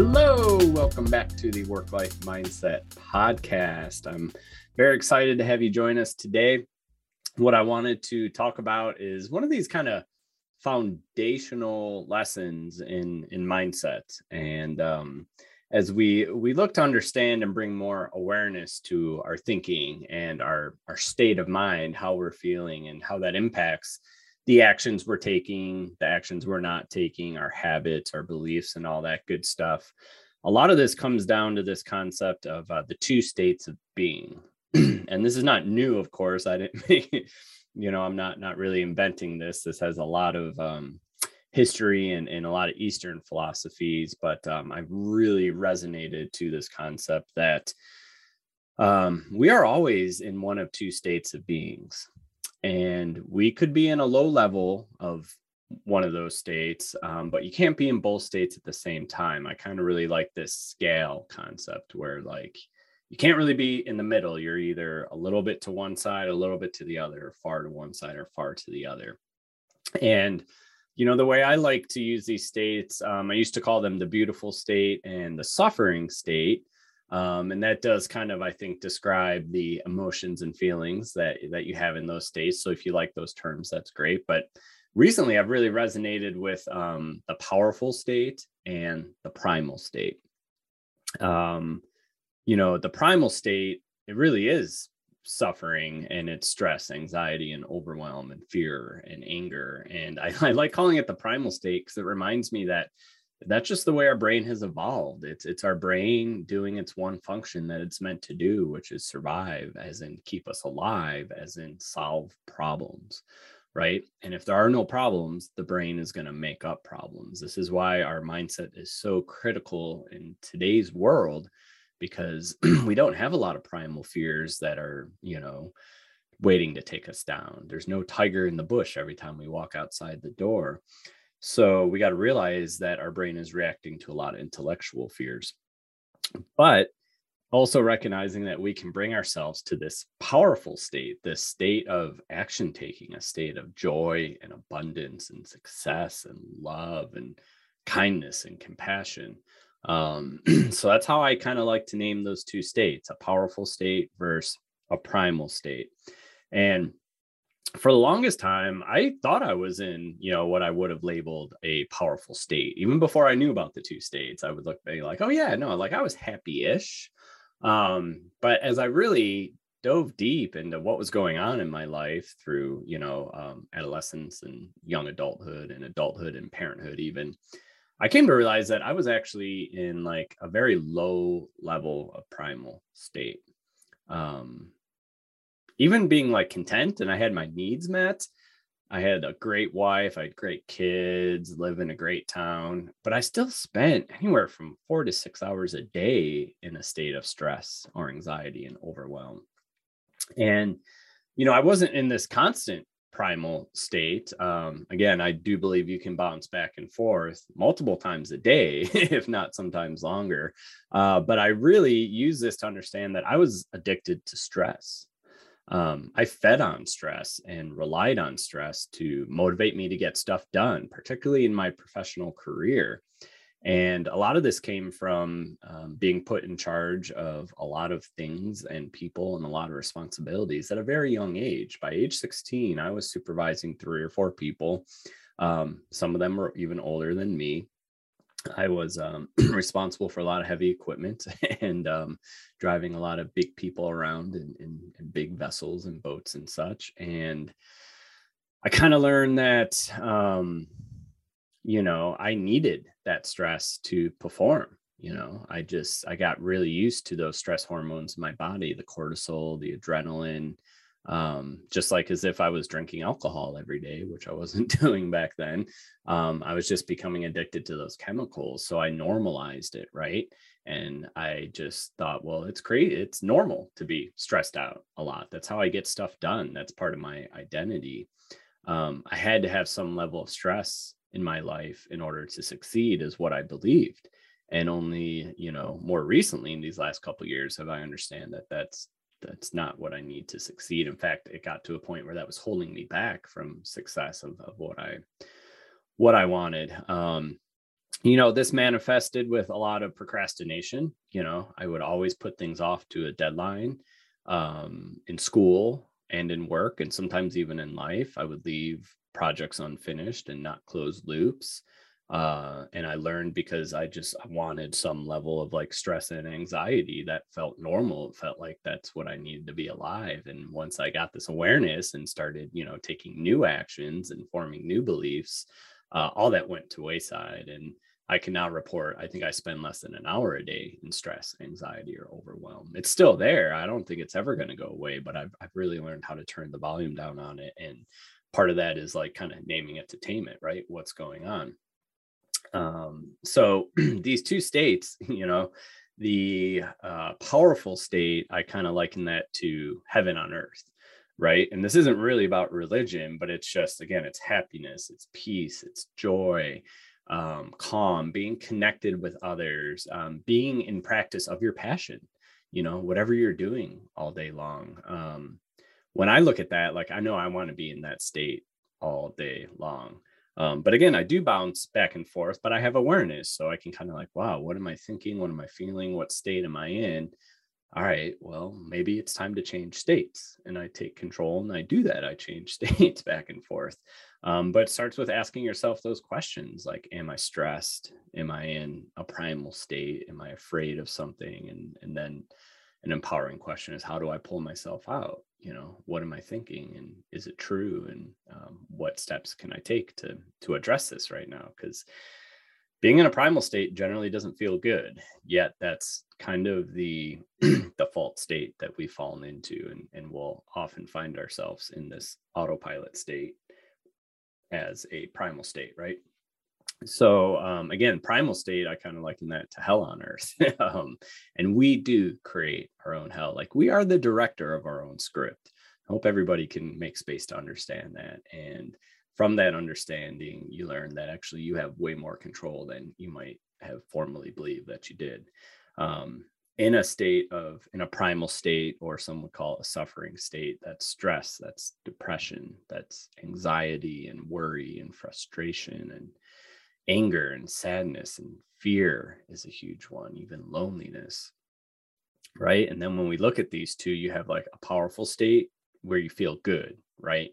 Hello, welcome back to the Work Life Mindset podcast. I'm very excited to have you join us today. What I wanted to talk about is one of these kind of foundational lessons in in mindset, and um, as we we look to understand and bring more awareness to our thinking and our our state of mind, how we're feeling, and how that impacts the actions we're taking, the actions we're not taking, our habits, our beliefs, and all that good stuff. A lot of this comes down to this concept of uh, the two states of being. and this is not new, of course. I didn't make it, you know, I'm not not really inventing this. This has a lot of um, history and, and a lot of Eastern philosophies, but um, I've really resonated to this concept that um, we are always in one of two states of beings and we could be in a low level of one of those states um, but you can't be in both states at the same time. I kind of really like this scale concept where like you can't really be in the middle. You're either a little bit to one side a little bit to the other or far to one side or far to the other. And you know the way i like to use these states um, i used to call them the beautiful state and the suffering state um, and that does kind of i think describe the emotions and feelings that that you have in those states. So if you like those terms that's great. But recently i've really resonated with um, the powerful state and the primal state. Um, you know the primal state it really is suffering and it's stress anxiety and overwhelm and fear and anger. And i, I like calling it the primal state because it reminds me that that's just the way our brain has evolved. It's it's our brain doing its one function that it's meant to do which is survive as in keep us alive as in solve problems right? And if there are no problems the brain is going to make up problems. This is why our mindset is so critical in today's world because we don't have a lot of primal fears that are you know waiting to take us down. There's no tiger in the bush every time we walk outside the door so we got to realize that our brain is reacting to a lot of intellectual fears. But also recognizing that we can bring ourselves to this powerful state, this state of action taking, a state of joy and abundance and success and love and kindness and compassion. Um, so that's how I kind of like to name those two states a powerful state versus a primal state. And for the longest time, I thought I was in, you know, what I would have labeled a powerful state. Even before I knew about the two states, I would look be like, oh yeah, no, like I was happy-ish. Um, but as I really dove deep into what was going on in my life through, you know, um, adolescence and young adulthood and adulthood and parenthood, even, I came to realize that I was actually in like a very low level of primal state. Um, even being like content and I had my needs met. I had a great wife, I had great kids, live in a great town, but I still spent anywhere from four to six hours a day in a state of stress or anxiety and overwhelm. And, you know, I wasn't in this constant primal state. Um, again, I do believe you can bounce back and forth multiple times a day, if not sometimes longer. Uh, but I really use this to understand that I was addicted to stress um, I fed on stress and relied on stress to motivate me to get stuff done, particularly in my professional career. And a lot of this came from um, being put in charge of a lot of things and people and a lot of responsibilities at a very young age. By age 16, I was supervising three or four people. Um, some of them were even older than me. I was um, responsible for a lot of heavy equipment and um, driving a lot of big people around in, in, in big vessels and boats and such. And I kind of learned that, um, you know, I needed that stress to perform. You know, I just, I got really used to those stress hormones in my body the cortisol, the adrenaline, um, just like as if I was drinking alcohol every day, which I wasn't doing back then. Um, I was just becoming addicted to those chemicals. So I normalized it, right? And I just thought, well, it's great. It's normal to be stressed out a lot. That's how I get stuff done. That's part of my identity. Um, I had to have some level of stress in my life in order to succeed, is what I believed. And only, you know, more recently in these last couple years have I understand that that's that's not what I need to succeed. In fact, it got to a point where that was holding me back from success of, of what I what I wanted. Um, you know, this manifested with a lot of procrastination. You know, I would always put things off to a deadline um, in school and in work, and sometimes even in life. I would leave projects unfinished and not close loops. Uh, and I learned because I just wanted some level of like stress and anxiety that felt normal. It felt like that's what I needed to be alive. And once I got this awareness and started, you know, taking new actions and forming new beliefs, uh, all that went to wayside. And I can now report, I think I spend less than an hour a day in stress, anxiety, or overwhelm. It's still there. I don't think it's ever going to go away, but I've, I've really learned how to turn the volume down on it. And part of that is like kind of naming it to tame it, right? What's going on. Um, so these two states, you know, the uh, powerful state, I kind of liken that to heaven on earth right? And this isn't really about religion, but it's just, again, it's happiness, it's peace, it's joy, um, calm, being connected with others, um, being in practice of your passion, you know, whatever you're doing all day long. Um, when I look at that, like I know I want to be in that state all day long. Um, but again, I do bounce back and forth, but I have awareness. So I can kind of like, wow, what am I thinking? What am I feeling? What state am I in? all right, well, maybe it's time to change states. And I take control and I do that. I change states back and forth. Um, but it starts with asking yourself those questions like, am I stressed? Am I in a primal state? Am I afraid of something? And, and then an empowering question is, how do I pull myself out? You know, what am I thinking? And is it true? And um, what steps can I take to, to address this right now? Because being in a primal state generally doesn't feel good yet that's kind of the default state that we've fallen into and, and we'll often find ourselves in this autopilot state as a primal state right? So um, again primal state i kind of liken that to hell on earth um, and we do create our own hell. Like we are the director of our own script i hope everybody can make space to understand that and from that understanding, you learn that actually you have way more control than you might have formerly believed that you did. Um, in a state of, in a primal state, or some would call it a suffering state, that's stress, that's depression, that's anxiety and worry and frustration and anger and sadness and fear is a huge one, even loneliness. Right. And then when we look at these two, you have like a powerful state where you feel good, right?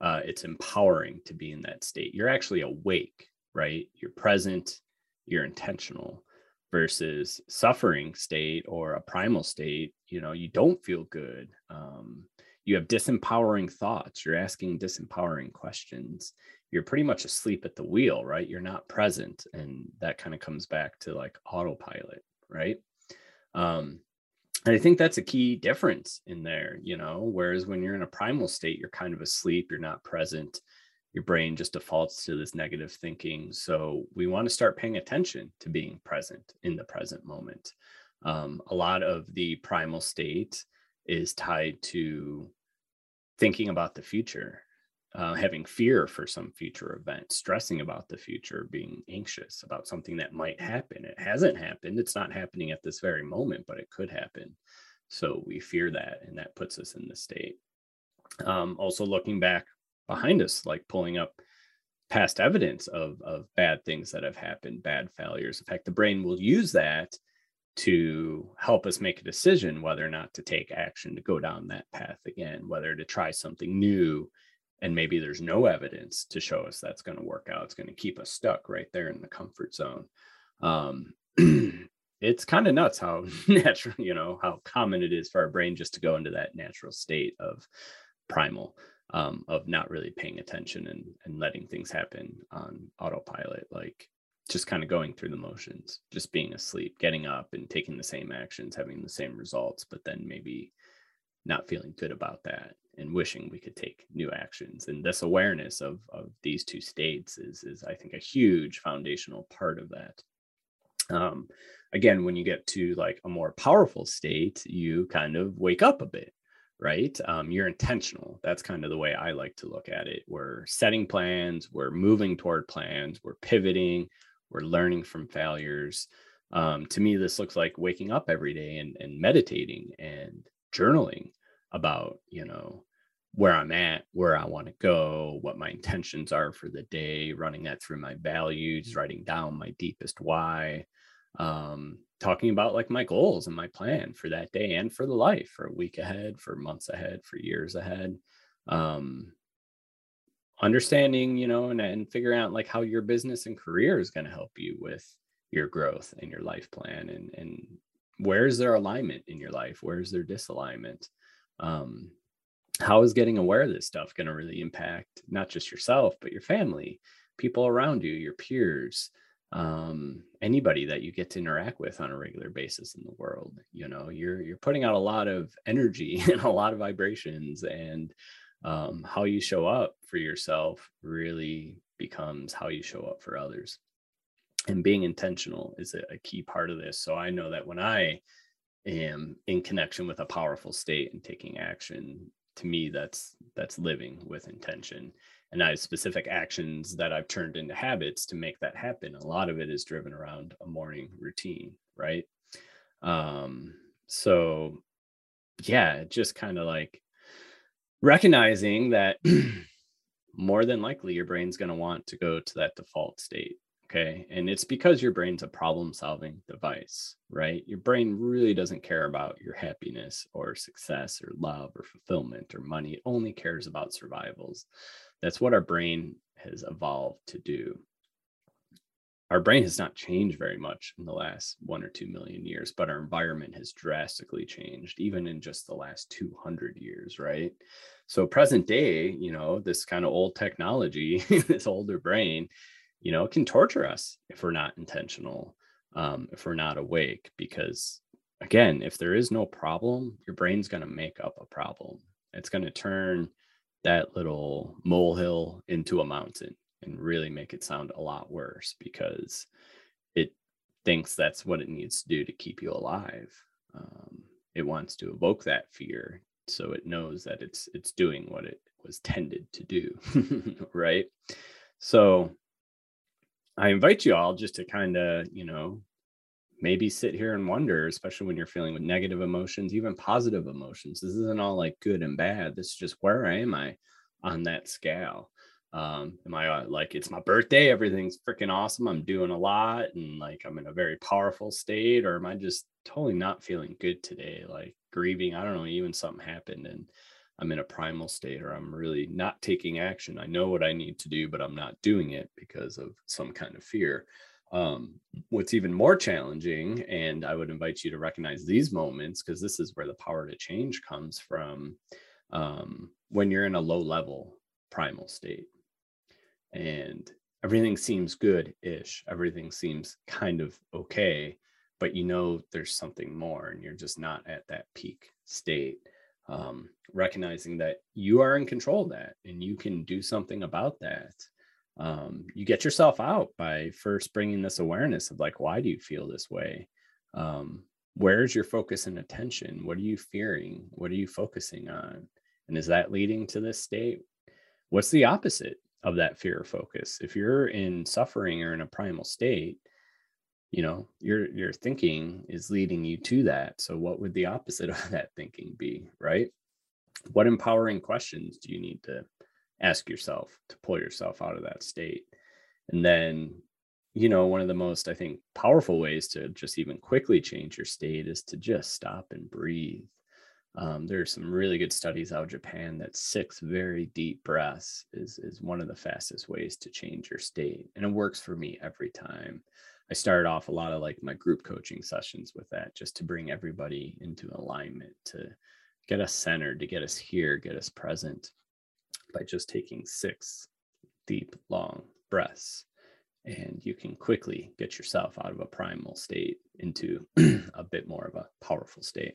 uh, it's empowering to be in that state. You're actually awake, right? You're present, you're intentional versus suffering state or a primal state. You know, you don't feel good. Um, you have disempowering thoughts. You're asking disempowering questions. You're pretty much asleep at the wheel, right? You're not present. And that kind of comes back to like autopilot, right? Um, I think that's a key difference in there, you know. Whereas when you're in a primal state, you're kind of asleep, you're not present, your brain just defaults to this negative thinking. So we want to start paying attention to being present in the present moment. Um, a lot of the primal state is tied to thinking about the future uh, having fear for some future event, stressing about the future, being anxious about something that might happen. It hasn't happened. It's not happening at this very moment, but it could happen. So we fear that, and that puts us in the state. Um, also, looking back behind us, like pulling up past evidence of, of bad things that have happened, bad failures. In fact, the brain will use that to help us make a decision whether or not to take action to go down that path again, whether to try something new and maybe there's no evidence to show us that's going to work out it's going to keep us stuck right there in the comfort zone. Um, it's kind of nuts how natural you know how common it is for our brain just to go into that natural state of primal um, of not really paying attention and, and letting things happen on autopilot like just kind of going through the motions just being asleep getting up and taking the same actions having the same results but then maybe not feeling good about that and wishing we could take new actions. And this awareness of of these two states is is i think a huge foundational part of that. Um again when you get to like a more powerful state you kind of wake up a bit right? Um, you're intentional. That's kind of the way i like to look at it. We're setting plans we're moving toward plans we're pivoting we're learning from failures. Um, to me this looks like waking up every day and, and meditating and journaling about you know where I'm at, where I want to go, what my intentions are for the day, running that through my values, writing down my deepest why, um, talking about like my goals and my plan for that day and for the life, for a week ahead, for months ahead, for years ahead. Um, understanding, you know, and, and figuring out like how your business and career is going to help you with your growth and your life plan and and where's there alignment in your life? Where's there disalignment? Um, how is getting aware of this stuff going to really impact not just yourself but your family people around you your peers um, anybody that you get to interact with on a regular basis in the world? You know you're you're putting out a lot of energy and a lot of vibrations and um, how you show up for yourself really becomes how you show up for others. And being intentional is a, a key part of this. So i know that when i am in connection with a powerful state and taking action to me that's that's living with intention. And i have specific actions that i've turned into habits to make that happen. A lot of it is driven around a morning routine right? Um so yeah just kind of like recognizing that more than likely your brain's going to want to go to that default state Okay. And it's because your brain's a problem solving device, right? Your brain really doesn't care about your happiness or success or love or fulfillment or money. It only cares about survivals. That's what our brain has evolved to do. Our brain has not changed very much in the last one or two million years, but our environment has drastically changed, even in just the last 200 years, right? So, present day, you know, this kind of old technology, this older brain, you know, it can torture us if we're not intentional, um, if we're not awake. Because again, if there is no problem, your brain's going to make up a problem. It's going to turn that little molehill into a mountain and really make it sound a lot worse because it thinks that's what it needs to do to keep you alive. Um, it wants to evoke that fear so it knows that it's it's doing what it was tended to do right so I invite you all just to kind of, you know, maybe sit here and wonder, especially when you're feeling with negative emotions, even positive emotions. This isn't all like good and bad. This is just where am I on that scale? Um, am I uh, like it's my birthday, everything's freaking awesome, I'm doing a lot and like I'm in a very powerful state, or am I just totally not feeling good today? Like grieving, I don't know, even something happened and I'm in a primal state or I'm really not taking action. I know what I need to do, but I'm not doing it because of some kind of fear. Um, what's even more challenging, and I would invite you to recognize these moments because this is where the power to change comes from um, when you're in a low level primal state and everything seems good ish, everything seems kind of okay, but you know there's something more and you're just not at that peak state um, recognizing that you are in control of that and you can do something about that. Um, you get yourself out by first bringing this awareness of like why do you feel this way? Um, where's your focus and attention? What are you fearing? What are you focusing on? And is that leading to this state? What's the opposite of that fear focus? If you're in suffering or in a primal state you know your your thinking is leading you to that so what would the opposite of that thinking be right? What empowering questions do you need to ask yourself to pull yourself out of that state? And then you know one of the most i think powerful ways to just even quickly change your state is to just stop and breathe. Um, there are some really good studies out of japan that six very deep breaths is is one of the fastest ways to change your state and it works for me every time I started off a lot of like my group coaching sessions with that just to bring everybody into alignment, to get us centered, to get us here, get us present by just taking six deep, long breaths. And you can quickly get yourself out of a primal state into a bit more of a powerful state.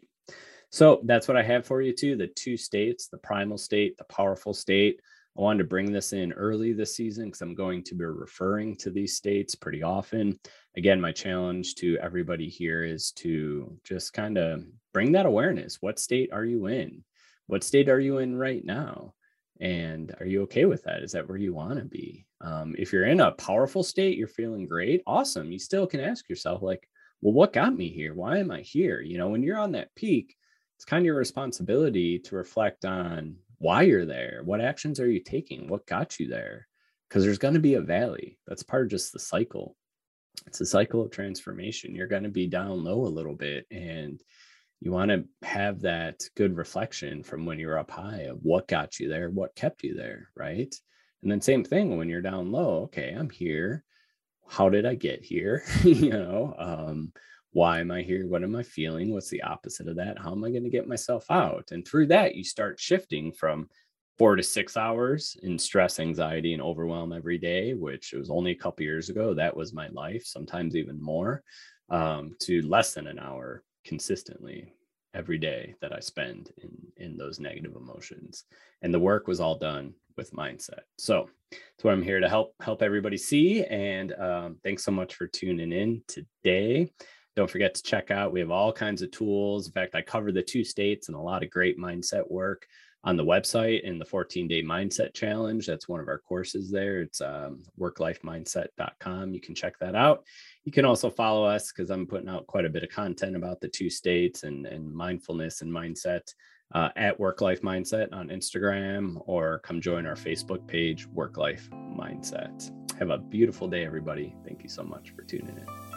So that's what I have for you too the two states, the primal state, the powerful state. I wanted to bring this in early this season because I'm going to be referring to these states pretty often. Again, my challenge to everybody here is to just kind of bring that awareness. What state are you in? What state are you in right now? And are you okay with that? Is that where you want to be? Um, if you're in a powerful state, you're feeling great, awesome. You still can ask yourself, like, well, what got me here? Why am I here? You know, when you're on that peak, it's kind of your responsibility to reflect on why you're there. What actions are you taking? What got you there? Because there's going to be a valley. That's part of just the cycle. It's a cycle of transformation. You're going to be down low a little bit. And you want to have that good reflection from when you're up high of what got you there, what kept you there. Right. And then, same thing when you're down low. Okay, I'm here. How did I get here? you know, um, why am I here? What am I feeling? What's the opposite of that? How am I going to get myself out? And through that, you start shifting from four to six hours in stress, anxiety, and overwhelm every day, which it was only a couple years ago. That was my life, sometimes even more, um, to less than an hour consistently every day that I spend in in those negative emotions. And the work was all done with mindset. So that's what I'm here to help help everybody see. And um, thanks so much for tuning in today. Don't forget to check out. We have all kinds of tools. In fact, I cover the two states and a lot of great mindset work on the website in the 14 day mindset challenge. That's one of our courses there. It's um, worklifemindset.com. You can check that out. You can also follow us because I'm putting out quite a bit of content about the two states and, and mindfulness and mindset uh, at Work Life Mindset on Instagram or come join our Facebook page, Work Life Mindset. Have a beautiful day, everybody. Thank you so much for tuning in.